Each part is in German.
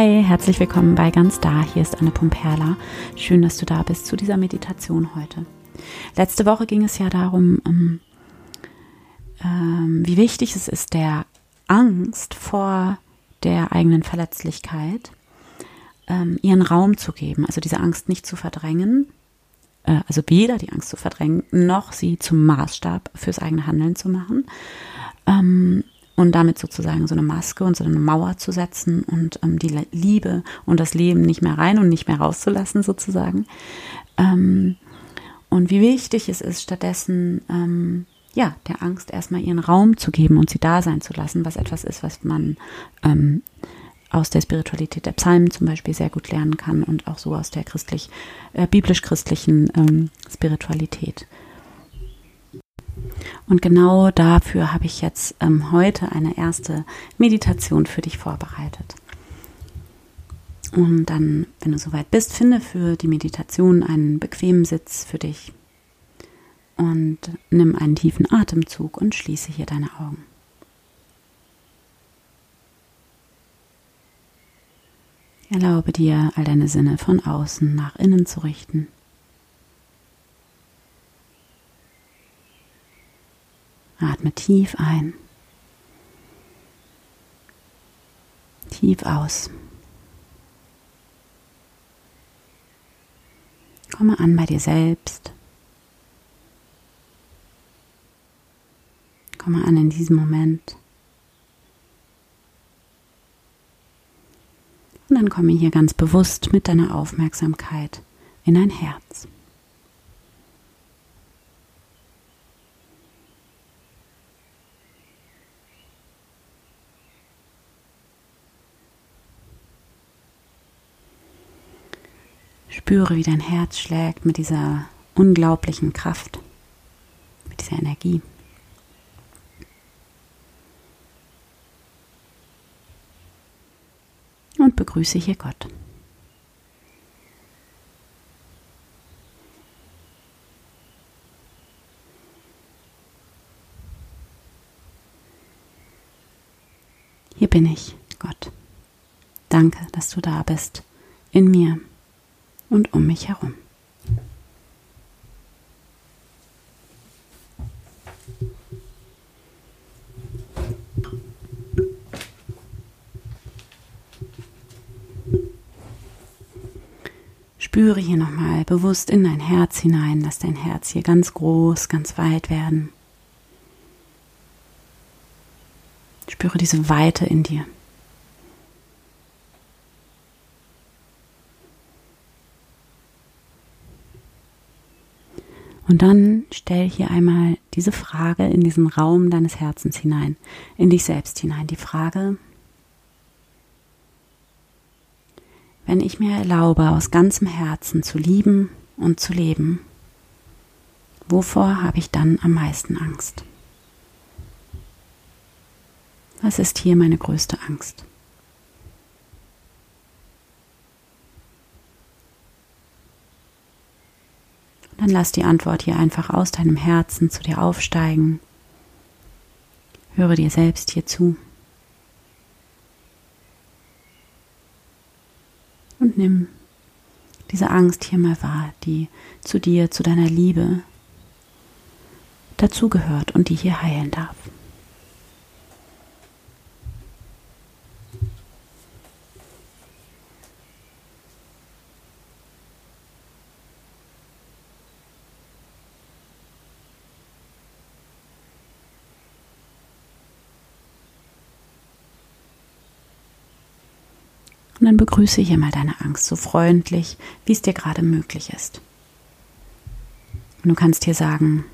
Hi, herzlich willkommen bei Ganz Da. Hier ist Anne Pumperla. Schön, dass du da bist zu dieser Meditation heute. Letzte Woche ging es ja darum, ähm, ähm, wie wichtig es ist, der Angst vor der eigenen Verletzlichkeit ähm, ihren Raum zu geben. Also diese Angst nicht zu verdrängen, äh, also weder die Angst zu verdrängen, noch sie zum Maßstab fürs eigene Handeln zu machen. Und damit sozusagen so eine Maske und so eine Mauer zu setzen und ähm, die Liebe und das Leben nicht mehr rein und nicht mehr rauszulassen sozusagen. Ähm, und wie wichtig es ist, stattdessen ähm, ja der Angst erstmal ihren Raum zu geben und sie da sein zu lassen, was etwas ist, was man ähm, aus der Spiritualität der Psalmen zum Beispiel sehr gut lernen kann und auch so aus der christlich, äh, biblisch-christlichen ähm, Spiritualität. Und genau dafür habe ich jetzt ähm, heute eine erste Meditation für dich vorbereitet. Und dann, wenn du soweit bist, finde für die Meditation einen bequemen Sitz für dich. Und nimm einen tiefen Atemzug und schließe hier deine Augen. Erlaube dir, all deine Sinne von außen nach innen zu richten. Atme tief ein. Tief aus. Komme an bei dir selbst. Komme an in diesem Moment. Und dann komme hier ganz bewusst mit deiner Aufmerksamkeit in dein Herz. Spüre, wie dein Herz schlägt mit dieser unglaublichen Kraft, mit dieser Energie. Und begrüße hier Gott. Hier bin ich, Gott. Danke, dass du da bist, in mir und um mich herum. Spüre hier nochmal bewusst in dein Herz hinein, lass dein Herz hier ganz groß, ganz weit werden. Spüre diese Weite in dir. Und dann stell hier einmal diese Frage in diesen Raum deines Herzens hinein, in dich selbst hinein. Die Frage, wenn ich mir erlaube, aus ganzem Herzen zu lieben und zu leben, wovor habe ich dann am meisten Angst? Was ist hier meine größte Angst? Dann lass die Antwort hier einfach aus deinem Herzen zu dir aufsteigen. Höre dir selbst hier zu. Und nimm diese Angst hier mal wahr, die zu dir, zu deiner Liebe dazugehört und die hier heilen darf. Und dann begrüße hier mal deine Angst so freundlich, wie es dir gerade möglich ist. Und du kannst hier sagen,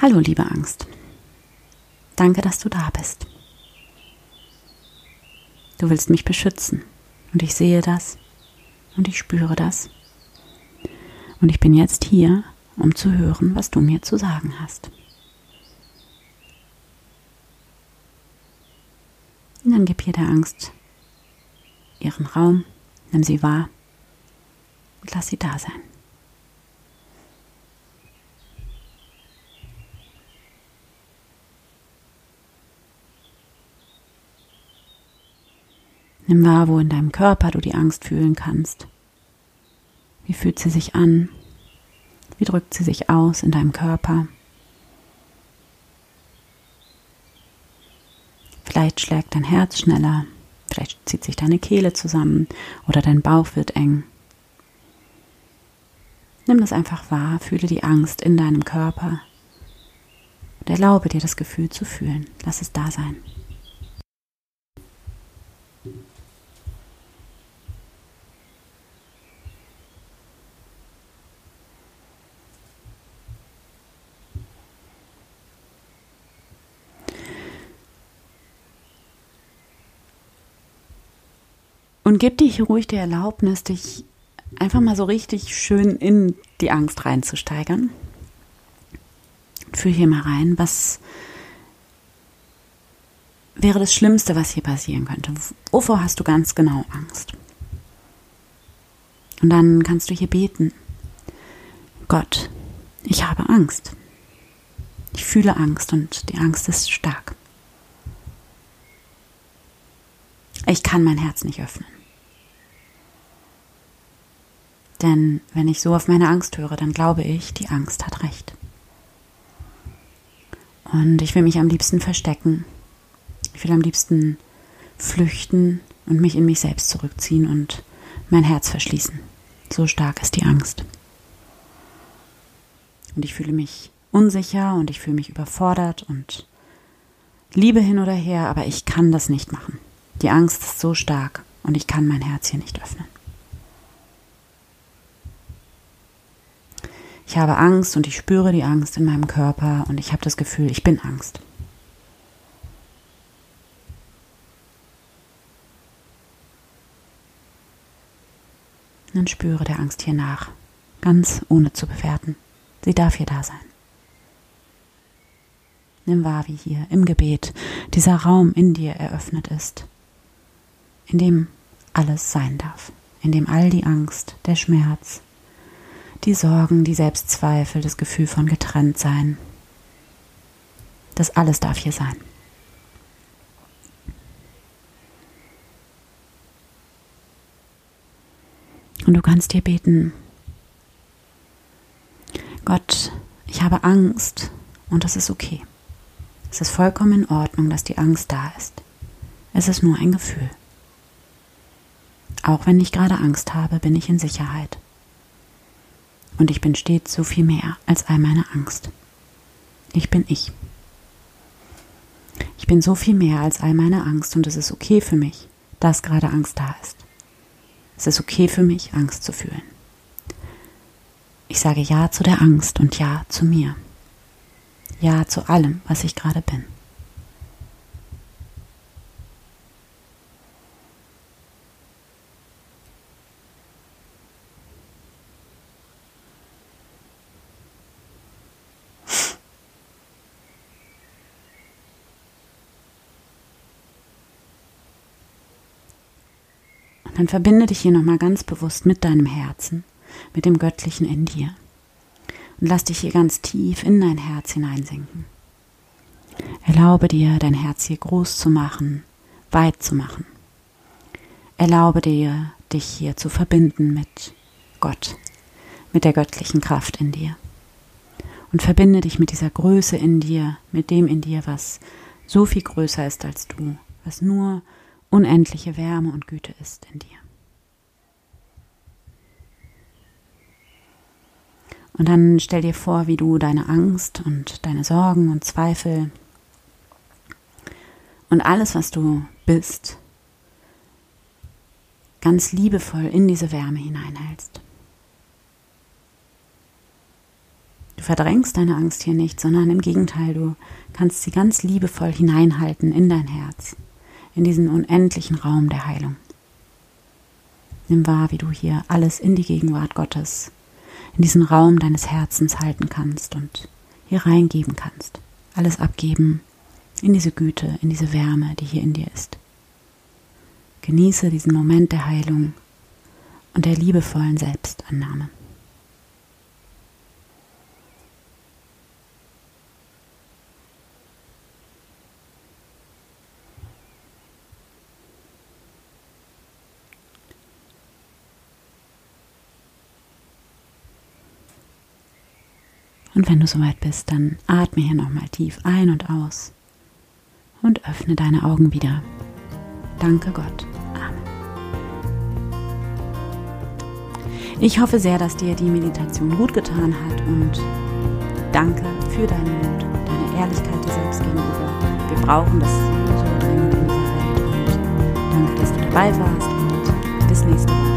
Hallo liebe Angst, danke, dass du da bist. Du willst mich beschützen und ich sehe das und ich spüre das. Und ich bin jetzt hier, um zu hören, was du mir zu sagen hast. Und dann gib hier der Angst ihren Raum, nimm sie wahr und lass sie da sein. Nimm wahr, wo in deinem Körper du die Angst fühlen kannst. Wie fühlt sie sich an? Wie drückt sie sich aus in deinem Körper? Vielleicht schlägt dein Herz schneller, vielleicht zieht sich deine Kehle zusammen oder dein Bauch wird eng. Nimm das einfach wahr, fühle die Angst in deinem Körper und erlaube dir das Gefühl zu fühlen. Lass es da sein. Und gib dir ruhig die Erlaubnis, dich einfach mal so richtig schön in die Angst reinzusteigern. Fühl hier mal rein, was wäre das Schlimmste, was hier passieren könnte? Wovor hast du ganz genau Angst? Und dann kannst du hier beten. Gott, ich habe Angst. Ich fühle Angst und die Angst ist stark. Ich kann mein Herz nicht öffnen. Denn wenn ich so auf meine Angst höre, dann glaube ich, die Angst hat recht. Und ich will mich am liebsten verstecken. Ich will am liebsten flüchten und mich in mich selbst zurückziehen und mein Herz verschließen. So stark ist die Angst. Und ich fühle mich unsicher und ich fühle mich überfordert und liebe hin oder her, aber ich kann das nicht machen. Die Angst ist so stark und ich kann mein Herz hier nicht öffnen. Ich habe Angst und ich spüre die Angst in meinem Körper und ich habe das Gefühl, ich bin Angst. Dann spüre der Angst hier nach, ganz ohne zu bewerten. Sie darf hier da sein. Nimm wahr, wie hier im Gebet dieser Raum in dir eröffnet ist, in dem alles sein darf, in dem all die Angst, der Schmerz, die Sorgen, die Selbstzweifel, das Gefühl von Getrenntsein. Das alles darf hier sein. Und du kannst dir beten, Gott, ich habe Angst und das ist okay. Es ist vollkommen in Ordnung, dass die Angst da ist. Es ist nur ein Gefühl. Auch wenn ich gerade Angst habe, bin ich in Sicherheit und ich bin stets so viel mehr als all meine Angst. Ich bin ich. Ich bin so viel mehr als all meine Angst und es ist okay für mich, dass gerade Angst da ist. Es ist okay für mich, Angst zu fühlen. Ich sage Ja zu der Angst und Ja zu mir. Ja zu allem, was ich gerade bin. Dann verbinde dich hier nochmal ganz bewusst mit deinem Herzen, mit dem Göttlichen in dir. Und lass dich hier ganz tief in dein Herz hineinsinken. Erlaube dir, dein Herz hier groß zu machen, weit zu machen. Erlaube dir, dich hier zu verbinden mit Gott, mit der göttlichen Kraft in dir. Und verbinde dich mit dieser Größe in dir, mit dem in dir, was so viel größer ist als du, was nur unendliche Wärme und Güte ist in dir. Und dann stell dir vor, wie du deine Angst und deine Sorgen und Zweifel und alles, was du bist, ganz liebevoll in diese Wärme hineinhältst. Du verdrängst deine Angst hier nicht, sondern im Gegenteil, du kannst sie ganz liebevoll hineinhalten in dein Herz in diesen unendlichen Raum der Heilung. Nimm wahr, wie du hier alles in die Gegenwart Gottes, in diesen Raum deines Herzens halten kannst und hier reingeben kannst. Alles abgeben in diese Güte, in diese Wärme, die hier in dir ist. Genieße diesen Moment der Heilung und der liebevollen Selbstannahme. Und wenn du soweit bist, dann atme hier nochmal tief ein und aus und öffne deine Augen wieder. Danke Gott. Amen. Ich hoffe sehr, dass dir die Meditation gut getan hat und danke für deinen Mut, deine Ehrlichkeit dir selbst gegenüber. Wir brauchen das so dringend in dieser Welt und danke, dass du dabei warst und bis nächste Woche.